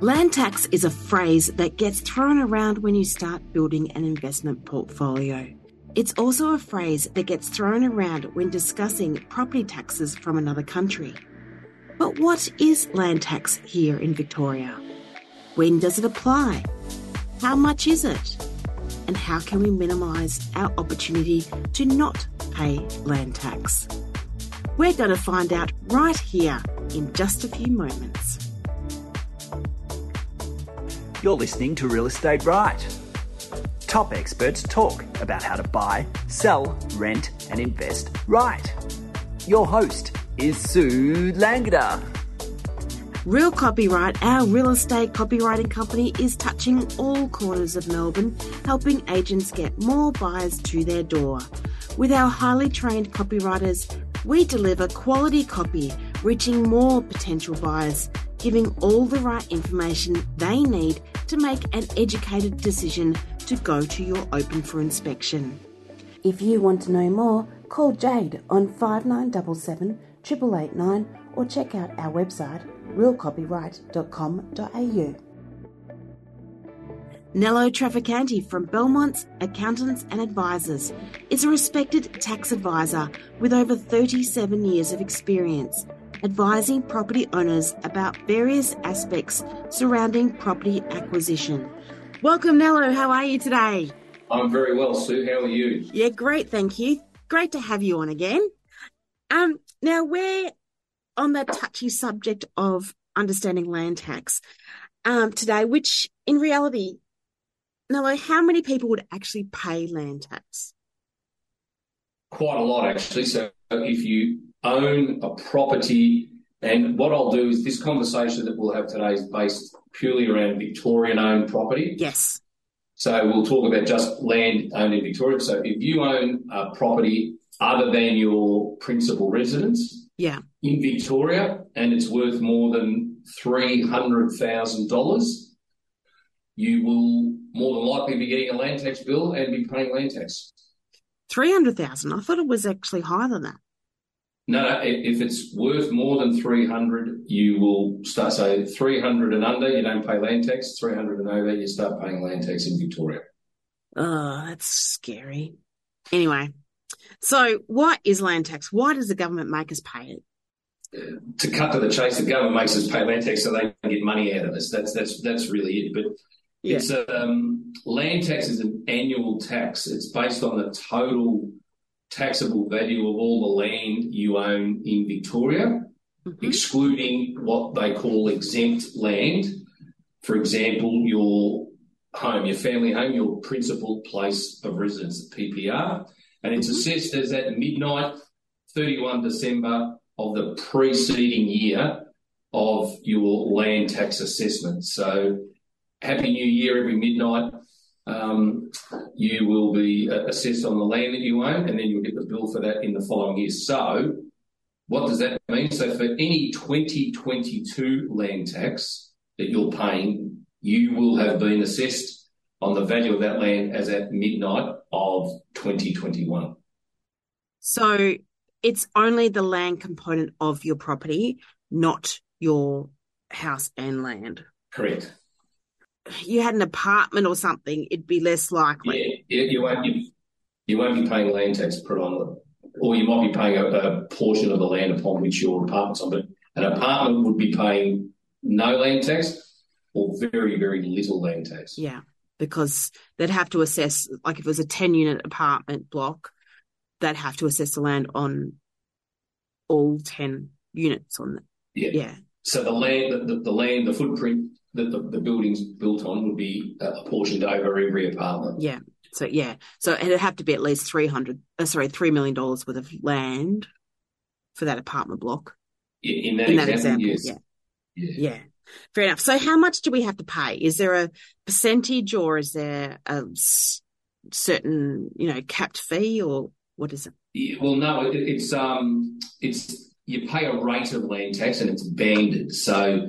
Land tax is a phrase that gets thrown around when you start building an investment portfolio. It's also a phrase that gets thrown around when discussing property taxes from another country. But what is land tax here in Victoria? When does it apply? How much is it? And how can we minimise our opportunity to not pay land tax? We're going to find out right here in just a few moments. You're listening to Real Estate Right. Top experts talk about how to buy, sell, rent, and invest right. Your host is Sue Langada. Real Copyright, our real estate copywriting company, is touching all corners of Melbourne, helping agents get more buyers to their door. With our highly trained copywriters, we deliver quality copy, reaching more potential buyers, giving all the right information they need to make an educated decision to go to your open for inspection. If you want to know more, call Jade on 5977 8889 or check out our website realcopyright.com.au. Nello Traficante from Bellmonts Accountants and Advisors is a respected tax advisor with over 37 years of experience advising property owners about various aspects surrounding property acquisition. Welcome, Nello. How are you today? I'm very well, Sue. How are you? Yeah, great. Thank you. Great to have you on again. Um, now we're on that touchy subject of understanding land tax um, today, which in reality Nello, how many people would actually pay land tax? Quite a lot, actually. So if you own a property, and what I'll do is this conversation that we'll have today is based purely around Victorian owned property. Yes. So we'll talk about just land owned in Victoria. So if you own a property other than your principal residence yeah. in Victoria and it's worth more than $300,000, you will more than likely be getting a land tax bill and be paying land tax. 300,000. I thought it was actually higher than that. No, no, if it's worth more than 300, you will start, so 300 and under, you don't pay land tax. 300 and over, you start paying land tax in Victoria. Oh, that's scary. Anyway, so what is land tax? Why does the government make us pay it? to cut to the chase, the government makes us pay land tax so they can get money out of us. That's that's that's really it. But yeah. it's um, land tax is an annual tax. It's based on the total taxable value of all the land you own in Victoria, mm-hmm. excluding what they call exempt land. For example, your home, your family home, your principal place of residence, PPR, and it's mm-hmm. assessed as at midnight, 31 December of the preceding year of your land tax assessment. So, Happy New Year every midnight. Um, you will be assessed on the land that you own, and then you'll get the bill for that in the following year. So, what does that mean? So, for any 2022 land tax that you're paying, you will have been assessed on the value of that land as at midnight of 2021. So, it's only the land component of your property, not your house and land. Correct. You had an apartment or something, it'd be less likely. Yeah, you won't you, you won't be paying land tax predominantly, or you might be paying a, a portion of the land upon which your apartment's on. But an apartment would be paying no land tax or very very little land tax. Yeah, because they'd have to assess like if it was a ten unit apartment block, they'd have to assess the land on all 10 units on it. Yeah. Yeah. So the land, the, the land, the footprint that the, the building's built on would be apportioned over every apartment. Yeah. So yeah, so it'd have to be at least three hundred, uh, sorry, three million dollars worth of land for that apartment block. In that, in that example, example yes. yeah. yeah, yeah, fair enough. So how much do we have to pay? Is there a percentage, or is there a certain, you know, capped fee, or what is it? Yeah, well, no, it, it's um, it's you pay a rate of land tax and it's banded. So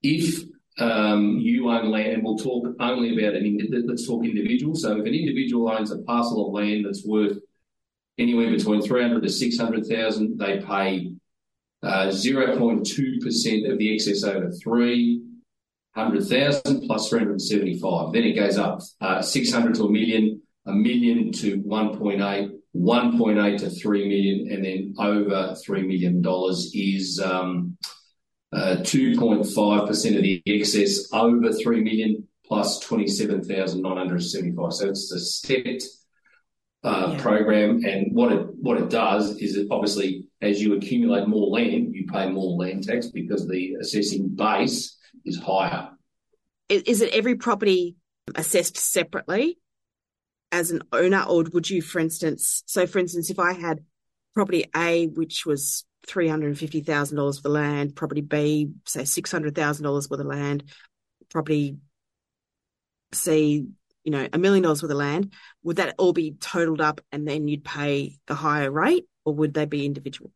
if um, you own land, and we'll talk only about an let's talk individual. So if an individual owns a parcel of land that's worth anywhere between three hundred to six hundred thousand, they pay uh, zero point two percent of the excess over three. 100,000 plus 375. Then it goes up uh, 600 to a million, a million to 1.8, 1.8 to 3 million, and then over $3 million is um, 2.5% of the excess over 3 million plus 27,975. So it's a stepped uh, yeah. program. And what it what it does is it obviously, as you accumulate more land, you pay more land tax because the assessing base is higher. Is it every property assessed separately as an owner, or would you, for instance, so for instance, if I had property A, which was three hundred and fifty thousand dollars for land, property B, say six hundred thousand dollars for the land, property C, you know, a million dollars worth of land, would that all be totaled up and then you'd pay the higher rate, or would they be individual?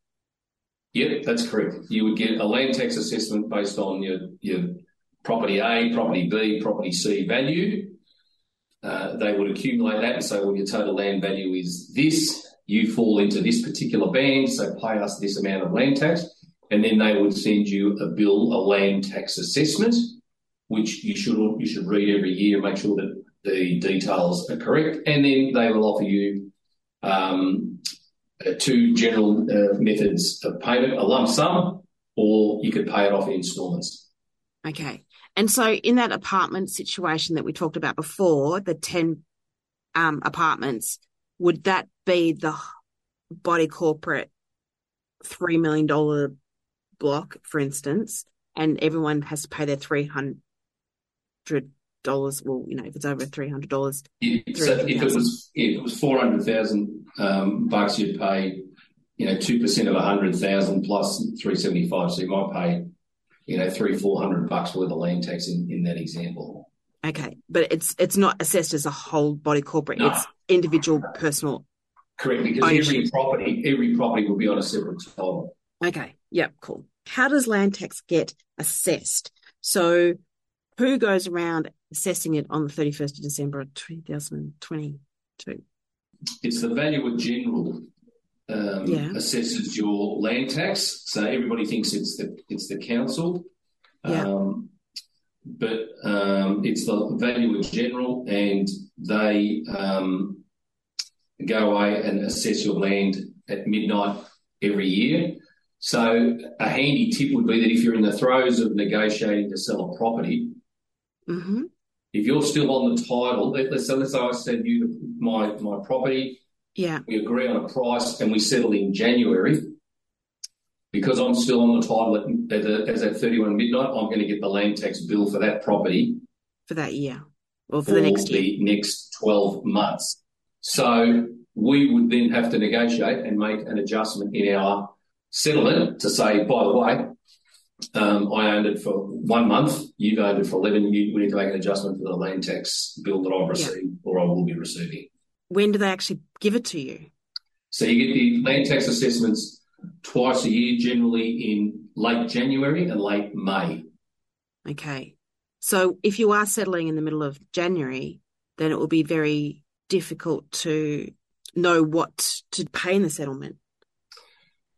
Yep, that's correct. You would get a land tax assessment based on your your property A, property B, property C value. Uh, they would accumulate that and say, well, your total land value is this. You fall into this particular band, so pay us this amount of land tax. And then they would send you a bill, a land tax assessment, which you should you should read every year, make sure that the details are correct, and then they will offer you um, uh, two general uh, methods of payment: a lump sum, or you could pay it off in instalments. Okay, and so in that apartment situation that we talked about before, the ten um, apartments, would that be the body corporate three million dollar block, for instance, and everyone has to pay their three hundred dollars. Well, you know, if it's over three hundred dollars, so if it was if it was four hundred thousand um, bucks, you'd pay you know two percent of a hundred thousand plus three seventy five. So you might pay you know three four hundred bucks worth of land tax in, in that example. Okay, but it's it's not assessed as a whole body corporate. No. It's individual personal. Correct, because ownership. every property every property will be on a separate title. Okay. Yep. Cool. How does land tax get assessed? So who goes around assessing it on the 31st of December 2022? It's the valuer general um, yeah. assesses your land tax. So everybody thinks it's the it's the council. Yeah. Um, but um, it's the valuer general, and they um, go away and assess your land at midnight every year. So a handy tip would be that if you're in the throes of negotiating to sell a property, Mm-hmm. If you're still on the title, let's say, let's say I send you my my property. Yeah. We agree on a price and we settle in January. Because I'm still on the title as at 31 midnight, I'm going to get the land tax bill for that property for that year, or for, for the next year. the next 12 months. So we would then have to negotiate and make an adjustment in our settlement to say, by the way, um, I owned it for one month. You've owned it for 11. You, we need to make an adjustment for the land tax bill that I've received yeah. or I will be receiving. When do they actually give it to you? So you get the land tax assessments twice a year, generally in late January and late May. Okay. So if you are settling in the middle of January, then it will be very difficult to know what to pay in the settlement.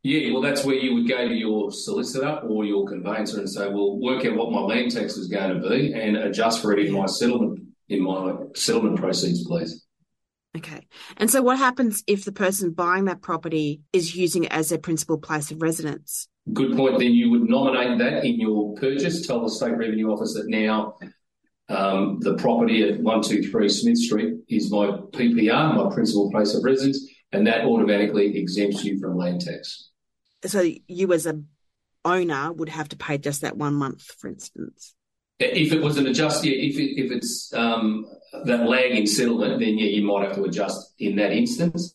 Yeah, well, that's where you would go to your solicitor or your conveyancer and say, "Well, work out what my land tax is going to be and adjust for it in my settlement in my settlement proceeds, please." Okay. And so, what happens if the person buying that property is using it as their principal place of residence? Good point. Then you would nominate that in your purchase. Tell the state revenue office that now um, the property at one two three Smith Street is my PPR, my principal place of residence, and that automatically exempts you from land tax so you as a owner would have to pay just that one month, for instance. If it was an adjust, yeah, if it, if it's um, that lag in settlement, then yeah, you might have to adjust in that instance.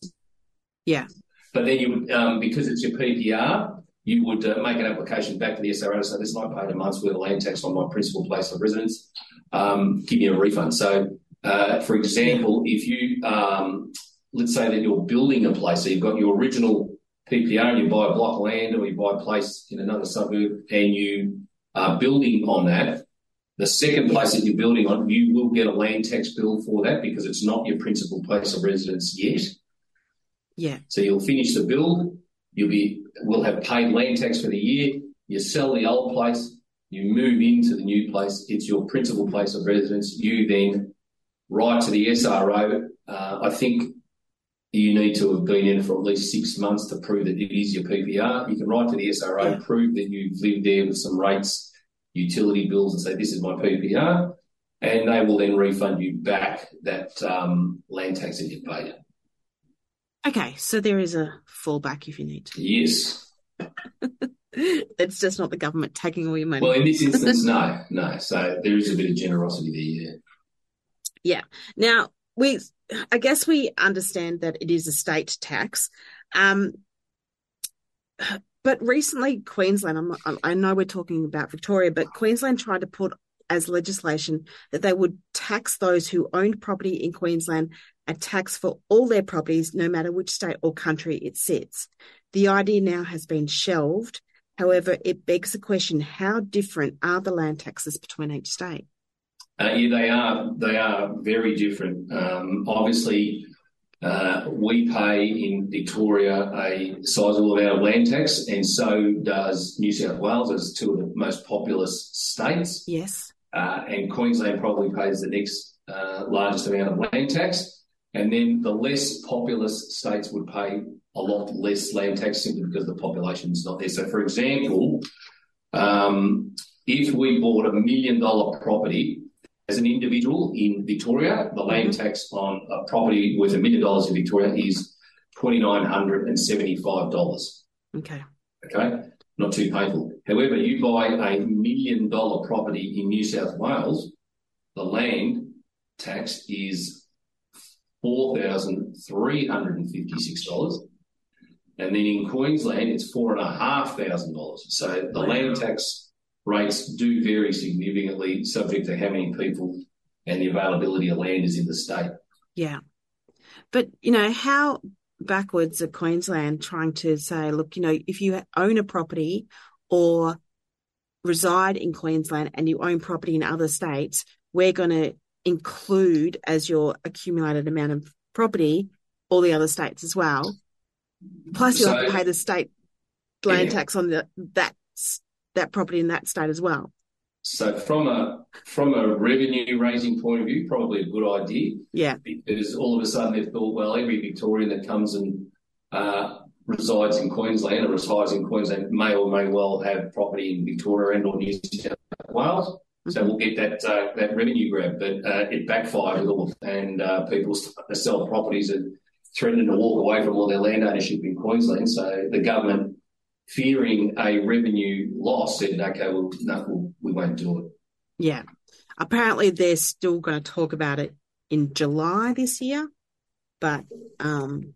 Yeah. But then you would, um, because it's your PPR, you would uh, make an application back to the SRO to say, this I paid a month's worth of land tax on my principal place of residence. Um, give me a refund. So, uh, for example, if you, um, let's say that you're building a place, so you've got your original PPR and you buy a block of land or you buy a place in another suburb and you are building on that, the second place that you're building on, you will get a land tax bill for that because it's not your principal place of residence yet. Yeah. So you'll finish the build, you'll be will have paid land tax for the year, you sell the old place, You move into the new place, it's your principal place of residence. You then write to the SRO. Uh, I think you need to have been in for at least six months to prove that it is your PPR. You can write to the SRO, yeah. prove that you've lived there with some rates, utility bills, and say, This is my PPR. And they will then refund you back that um, land tax that you paid. Okay, so there is a fallback if you need to. Yes. it's just not the government taking all your money. Well, in this instance, no, no. So there is a bit of generosity there, yeah. Yeah. Now, we I guess we understand that it is a state tax. Um, but recently, Queensland, I'm, i know we're talking about Victoria, but Queensland tried to put as legislation that they would tax those who owned property in Queensland a tax for all their properties, no matter which state or country it sits. The idea now has been shelved. However, it begs the question how different are the land taxes between each state? Uh, yeah, they are. They are very different. Um, obviously, we pay in Victoria a sizable amount of land tax, and so does New South Wales as two of the most populous states. Yes. Uh, and Queensland probably pays the next uh, largest amount of land tax. And then the less populous states would pay a lot less land tax simply because the population is not there. So, for example, um, if we bought a million dollar property as an individual in Victoria, the land mm-hmm. tax on a property worth a million dollars in Victoria is $2,975. Okay. Okay. Not too painful. However, you buy a million dollar property in New South Wales, the land tax is $4,356. And then in Queensland, it's $4,500. So the wow. land tax rates do vary significantly, subject to how many people and the availability of land is in the state. Yeah. But, you know, how backwards are Queensland trying to say, look, you know, if you own a property or reside in Queensland and you own property in other states, we're going to include as your accumulated amount of property all the other states as well. Plus, you so, have to pay the state land yeah. tax on the, that that property in that state as well. So from a from a revenue raising point of view, probably a good idea. Yeah. Because all of a sudden they've thought, well, every Victorian that comes and uh, resides in Queensland or resides in Queensland may or may well have property in Victoria and or New South Wales. Mm-hmm. So we'll get that uh, that revenue grab, but uh, it backfired with all, and uh, people start to sell properties and threatening to walk away from all their land ownership in Queensland. So the government fearing a revenue loss, said, okay, well, no, we'll, we won't do it. Yeah. Apparently, they're still going to talk about it in July this year, but um,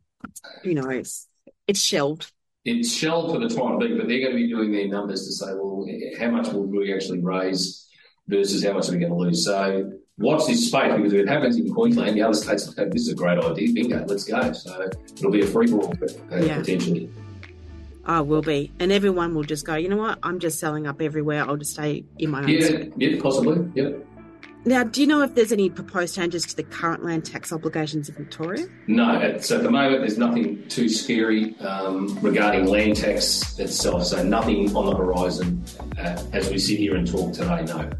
who knows? It's shelved. It's shelved for the time being, but they're going to be doing their numbers to say, well, how much will we actually raise versus how much are we going to lose? So watch this space because if it happens in Queensland, the other states will this is a great idea. Bingo, let's go. So it'll be a free for all uh, yeah. potentially. I will be. And everyone will just go, you know what? I'm just selling up everywhere. I'll just stay in my own Yeah, state. yeah, possibly. Yep. Now, do you know if there's any proposed changes to the current land tax obligations in Victoria? No, so at the moment there's nothing too scary um, regarding land tax itself. So nothing on the horizon uh, as we sit here and talk today. No.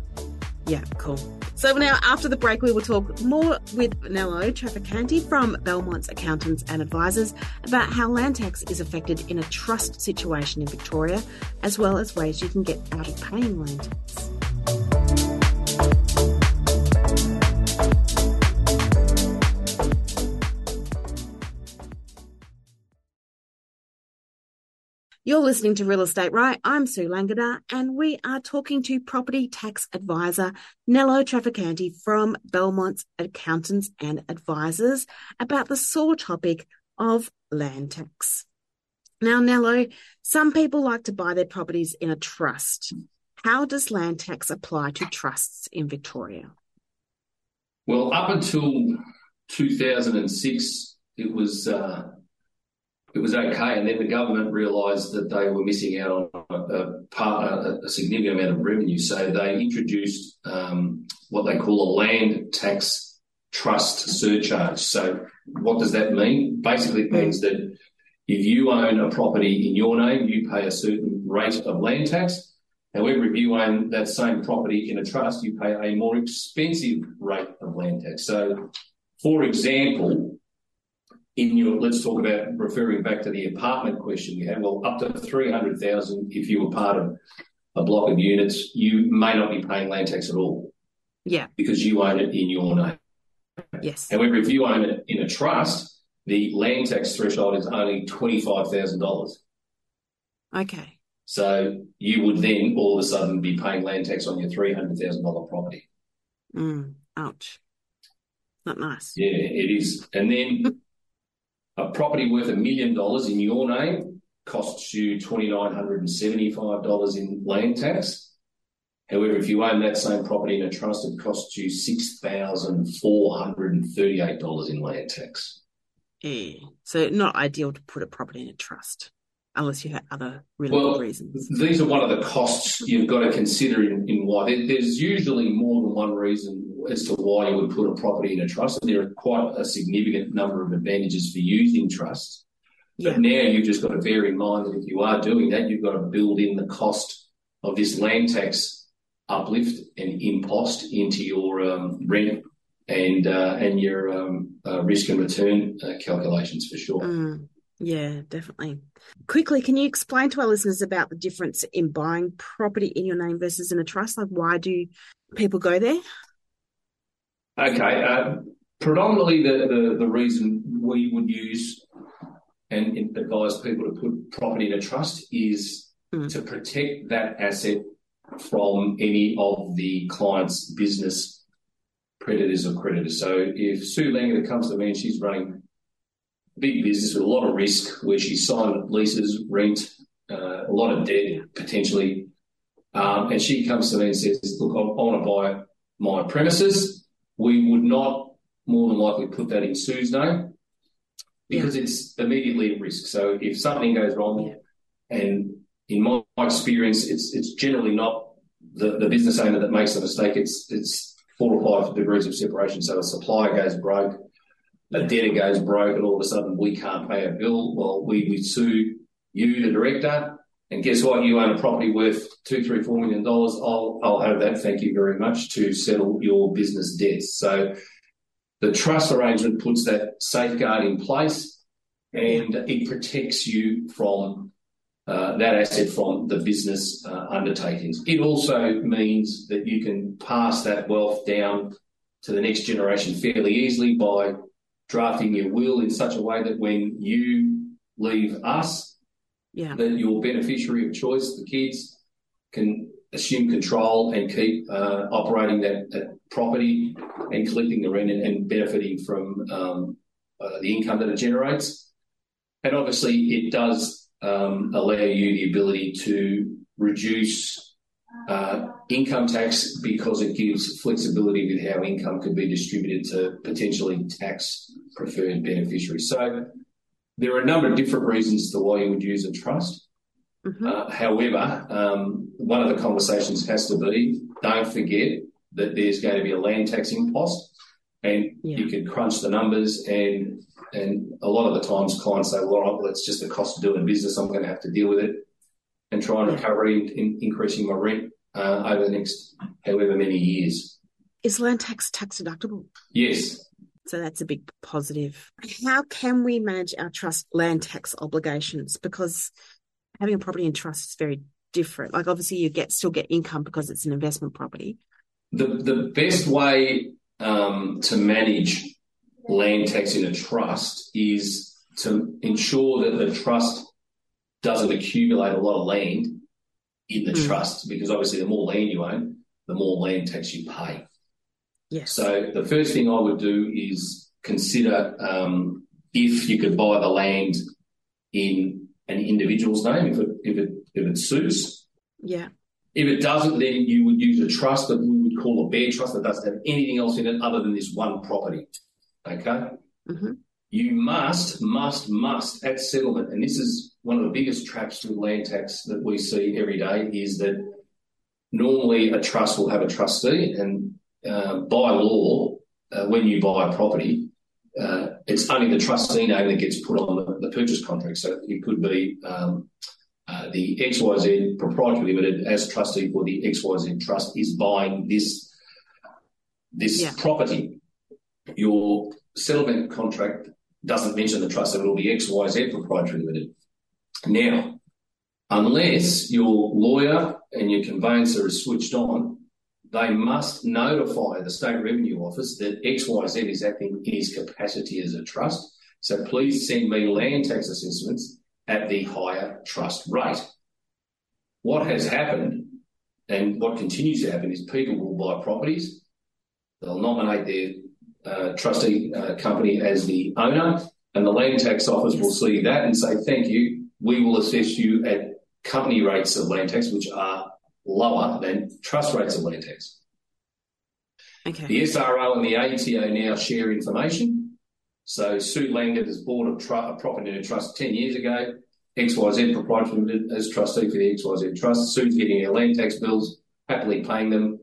Yeah, cool. So now, after the break, we will talk more with Nello Traficante from Bellmonts Accountants and Advisors about how land tax is affected in a trust situation in Victoria, as well as ways you can get out of paying land tax. You're listening to Real Estate Right. I'm Sue Langada, and we are talking to property tax advisor Nello Traficante from Bellmonts Accountants and Advisors about the sore topic of land tax. Now, Nello, some people like to buy their properties in a trust. How does land tax apply to trusts in Victoria? Well, up until 2006, it was uh, it was okay. And then the government realised that they were missing out on a, a, part, a, a, significant amount of revenue. So they introduced um, what they call a land tax trust surcharge. So what does that mean? Basically, it means that if you own a property in your name, you pay a certain rate of land tax. However, if you own that same property in a trust, you pay a more expensive rate of land tax. So, for example, in your let's talk about referring back to the apartment question you had. Well, up to three hundred thousand, if you were part of a block of units, you may not be paying land tax at all. Yeah, because you own it in your name. Yes. However, if you own it in a trust, the land tax threshold is only twenty five thousand dollars. Okay. So you would then all of a sudden be paying land tax on your three hundred thousand dollar property. Mm, ouch. Not nice. Yeah, it is. And then a property worth a million dollars in your name costs you twenty nine hundred and seventy five dollars in land tax. However, if you own that same property in a trust, it costs you six thousand four hundred and thirty eight dollars in land tax. Yeah. So not ideal to put a property in a trust unless you have other really well, good reasons. These are one of the costs you've got to consider in, in why. there's usually more than one reason as to why you would put a property in a trust. And there are quite a significant number of advantages for using trusts. Yeah. But now you've just got to bear in mind that if you are doing that, you've got to build in the cost of this land tax uplift and impost into your um, rent and uh, and your um, uh, risk and return uh, calculations for sure. Mm. Yeah, definitely. Quickly, can you explain to our listeners about the difference in buying property in your name versus in a trust? Like, why do people go there? Okay. Uh, predominantly, the, the, the reason we would use and advise people to put property in a trust is mm. to protect that asset from any of the client's business predators or creditors. So if Sue Langer comes to me and she's running a big business with a lot of risk, where she signed leases, rent, uh, a lot of debt potentially, um, and she comes to me and says, "Look, I want to buy my premises." We would not more than likely put that in Sue's name because yeah. it's immediately at risk. So if something goes wrong, and in my experience, it's it's generally not the, the business owner that makes the mistake. It's it's four or five degrees of separation. So a supplier goes broke a debtor goes broke and all of a sudden we can't pay a bill, well, we, we sue you, the director, and guess what? You own a property worth two, three, four million dollars. I'll, I'll have that. Thank you very much to settle your business debts. So the trust arrangement puts that safeguard in place and it protects you from uh, that asset from the business uh, undertakings. It also means that you can pass that wealth down to the next generation fairly easily by drafting your will in such a way that when you leave us, yeah. that your beneficiary of choice, the kids, can assume control and keep uh, operating that, that, property and collecting the rent and, and benefiting from um, uh, the income that it generates. And obviously, it does um, allow you the ability to reduce uh, income tax because it gives flexibility with how income could be distributed to potentially tax preferred beneficiaries. So there are a number of different reasons to why you would use a trust. Mm-hmm. Uh, however, um, one of the conversations has to be don't forget that there's going to be a land tax impost, and yeah. you can crunch the numbers and and a lot of the times clients say, well, it's just the cost of doing business. I'm going to have to deal with it and try and recover in, in increasing my rent uh, over the next however many years. Is land tax tax deductible? Yes. So that's a big positive. How can we manage our trust land tax obligations? Because having a property in trust is very different. Like obviously you get still get income because it's an investment property. The the best way um, to manage land tax in a trust is to ensure that the trust doesn't accumulate a lot of land in the mm. trust because obviously the more land you own, the more land tax you pay. Yes. So the first thing I would do is consider um, if you could buy the land in an individual's name, if it if it if it suits. Yeah. If it doesn't, then you would use a trust that we would call a bare trust that doesn't have anything else in it other than this one property. Okay. Mm-hmm. You must, must, must at settlement, and this is one of the biggest traps with land tax that we see every day, is that normally a trust will have a trustee, and uh, by law, uh, when you buy a property, uh, it's only the trustee name that gets put on the, the, purchase contract. So it could be um, uh, the XYZ Proprietary Limited, as trustee for the XYZ Trust, is buying this this yeah. property. Your settlement contract doesn't mention the trust, it will be XYZ Proprietary Limited. Now, unless your lawyer and your conveyancer is switched on, they must notify the State Revenue Office that XYZ is acting in his capacity as a trust. So please send me land tax assessments at the higher trust rate. What has happened and what continues to happen is people will buy properties, they'll nominate their uh, trustee uh, company as the owner, and the land tax office will see that and say, Thank you, we will assess you at company rates of land tax, which are lower than trust rates of land tax. Okay. The SRO and the ATO now share information. So Sue Langdon has bought a, tr- a property in a trust 10 years ago. XYZ Proprietary Limited as trustee for the XYZ Trust. Sue's getting her land tax bills, happily paying them,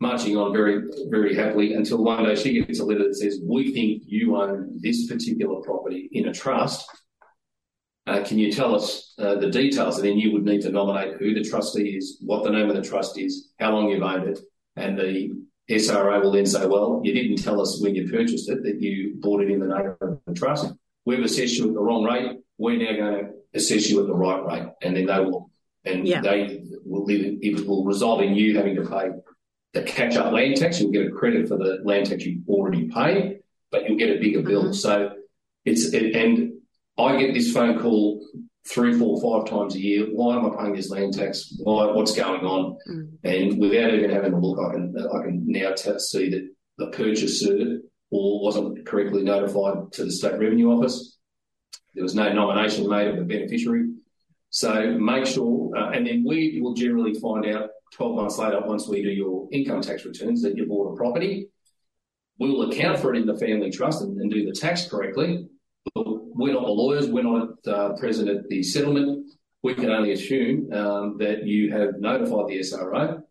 marching on very, very happily until one day she gets a letter that says, We think you own this particular property in a trust can you tell us uh, the details? And then you would need to nominate who the trustee is, what the name of the trust is, how long you've owned it, and the SRO will then say, well, you didn't tell us when you purchased it that you bought it in the name of the trust. We've assessed you at the wrong rate. We're now going to assess you at the right rate. And then they will, and they will, it will result in you having to pay the catch up land tax. You'll get a credit for the land tax you've already paid, but you'll get a bigger bill. Mm-hmm. So it's, it, and I get this phone call three, four, five times a year. Why am I paying this land tax? Why? What's going on? Mm. And without even having a look, I can I can now t- see that the purchaser or wasn't correctly notified to the state revenue office. There was no nomination made of the beneficiary. So make sure, uh, and then we will generally find out 12 months later, once we do your income tax returns, that you bought a property. We'll account for it in the family trust and, and do the tax correctly we're not the lawyers, we're not uh, present at the settlement. We can only assume um, that you have notified the SRO,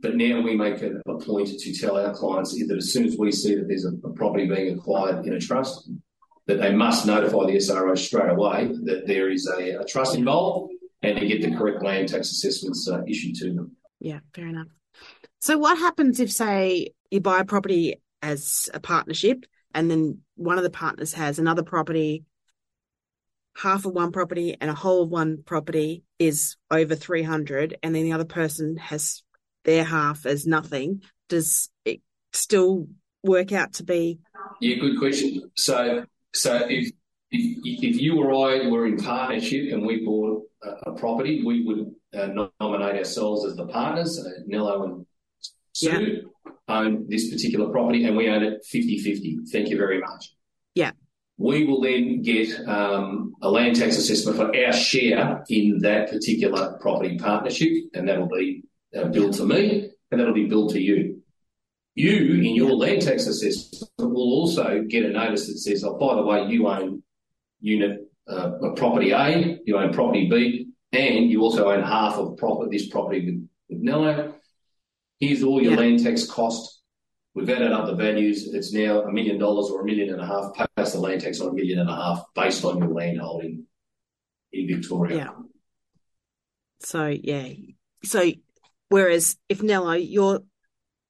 but now we make a, a, point to tell our clients that as soon as we see that there's a, a property being acquired in a trust, that they must notify the SRO straight away that there is a, a trust involved and to get the correct land tax assessments uh, issued to them. Yeah, fair enough. So, what happens if, say, you buy a property as a partnership and then one of the partners has another property half of one property and a whole of one property is over 300 and then the other person has their half as nothing does it still work out to be yeah good question so so if if, if you or I were in partnership and we bought a, a property, we would uh, nominate ourselves as the partners. Uh, Nello and Sue. Own this particular property and we own it 50 50. Thank you very much. Yeah. We will then get um, a land tax assessment for our share in that particular property partnership, and that'll be uh, billed to me, and that'll be billed to you. You, in your land tax assessment, will also get a notice that says, "Oh, by the way, you own unit uh, property A, you own property B, and you also own half of property, this property with, with Nello. Here's all your yeah. land tax cost We've added up the values. It's now a million dollars or a million and a half, plus the land tax on a million and a half based on your land holding in Victoria. Yeah. So, yeah. So, whereas if Nello, your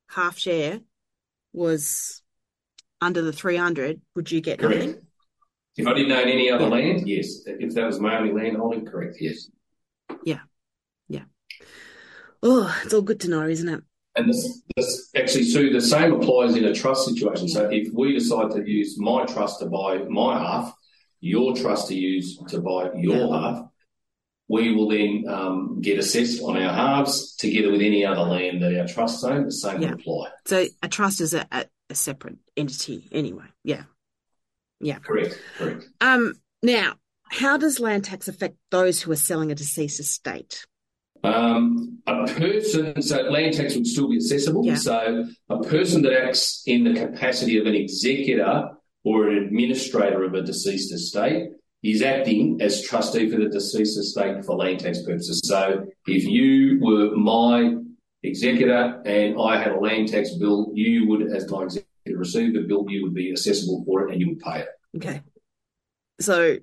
half share was under the 300, would you get correct. nothing? If I didn't own any other land, yes. If that was my only land holding, correct, yes. Yeah. Yeah. Oh, it's all good to know, isn't it? And this, this actually, Sue, the same applies in a trust situation. So if we decide to use my trust to buy my half, your trust to use to buy your yeah. half, we will then um, get assessed on our halves together with any other land that our trusts own. The same yeah. will apply. So a trust is a, a, a separate entity anyway. Yeah. Yeah. Correct. Correct. Um, now, how does land tax affect those who are selling a deceased estate? Um, a person, so land tax would still be accessible. Yeah. So a person that acts in the capacity of an executor or an administrator of a deceased estate is acting as trustee for the deceased estate for land tax purposes. So if you were my executor and I had a land tax bill, you would, as my executor, receive the bill, you would be accessible for it and you would pay it. Okay. So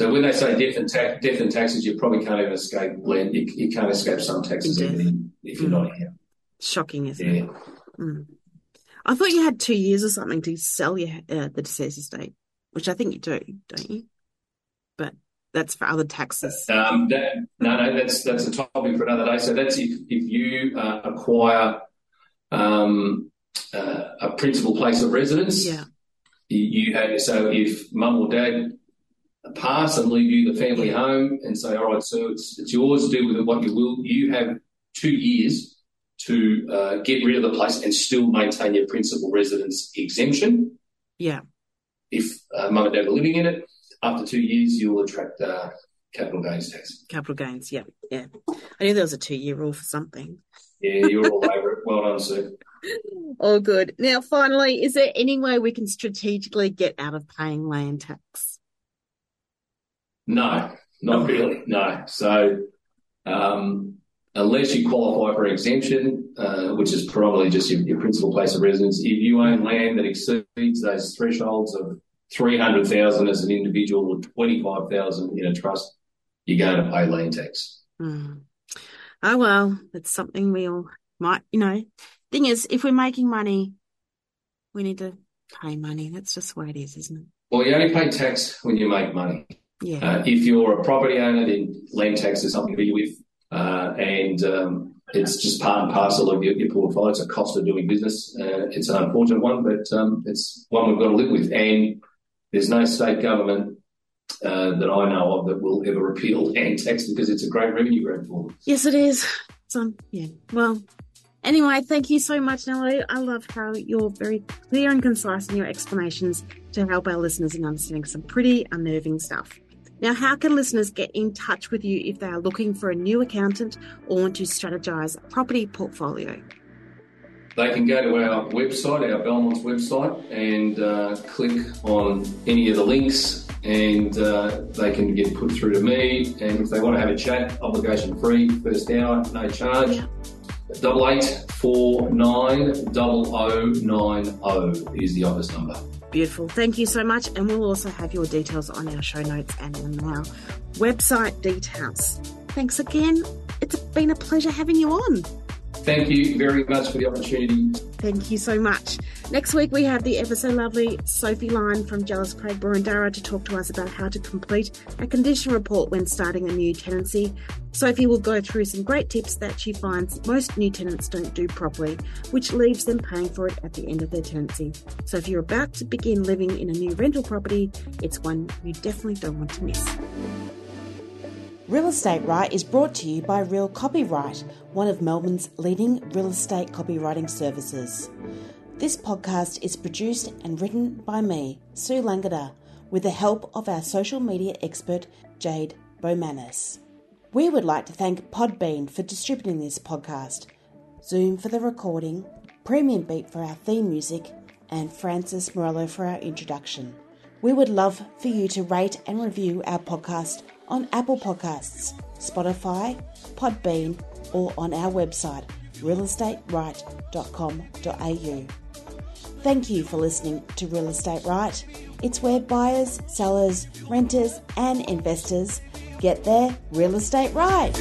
So when they say death and, ta- death and taxes, you probably can't even escape land. You, you can't escape some taxes even if you're mm. not here. Shocking, isn't yeah. it? Mm. I thought you had two years or something to sell your uh, the deceased estate, which I think you do, don't you? But that's for other taxes. Um, that, no, no, that's that's a topic for another day. So that's if if you uh, acquire um, uh, a principal place of residence. Yeah. You, have so if mum or dad pass and leave you the family home and say, all right, so it's it's yours. To do with it what you will. You have two years to uh, get rid of the place and still maintain your principal residence exemption. Yeah. If uh, mum and dad are living in it, after two years, you'll attract uh, capital gains tax. Capital gains, yeah, yeah. I knew there was a two-year rule for something. Yeah, you're all over it. Well done, Sue. All good. Now, finally, is there any way we can strategically get out of paying land tax? No, not really. No. So, um, unless you qualify for exemption, uh, which is probably just your, your, principal place of residence, if you own land that exceeds those thresholds of 300,000 as an individual or 25,000 in a trust, you're going to pay land tax. Mm. Oh, well, it's something we all might, you know. Thing is, if we're making money, we need to pay money. That's just the way it is, isn't it? Well, you only pay tax when you make money. Yeah. Uh, if you're a property owner, then land tax is something to be with, uh, and um, it's just part and parcel of your, your, portfolio. It's a cost of doing business. Uh, it's an unfortunate one, but um, it's one we've got to live with. And there's no state government uh, that I know of that will ever repeal land tax because it's a great revenue grab for them. Yes, it is. So, yeah. Well, anyway, thank you so much, Nellie. I love how you're very clear and concise in your explanations to help our listeners in understanding some pretty unnerving stuff. Now, how can listeners get in touch with you if they are looking for a new accountant or want to strategize a property portfolio? they can go to our website, our Bellmonts website, and uh, click on any of the links, and uh, they can get put through to me. And if they want to have a chat, obligation free, first hour, no charge. Double eight four nine double o nine o is the office number. Beautiful. Thank you so much. And we'll also have your details on our show notes and on our website details. Thanks again. It's been a pleasure having you on. Thank you very much for the opportunity. Thank you so much. Next week we have the ever so lovely Sophie Lyon from Jellis Craig Boroondara to talk to us about how to complete a condition report when starting a new tenancy. Sophie will go through some great tips that she finds most new tenants don't do properly, which leaves them paying for it at the end of their tenancy. So if you're about to begin living in a new rental property, it's one you definitely don't want to miss. Real Estate Right is brought to you by Real Copyright, one of Melbourne's leading real estate copywriting services. This podcast is produced and written by me, Sue Langada, with the help of our social media expert, Jade Bomanis. We would like to thank Podbean for distributing this podcast, Zoom for the recording, Premium Beat for our theme music, and Francis Morello for our introduction. We would love for you to rate and review our podcast on Apple Podcasts, Spotify, Podbean, or on our website, realestateright.com.au. Thank you for listening to Real Estate Right. It's where buyers, sellers, renters, and investors get their real estate right.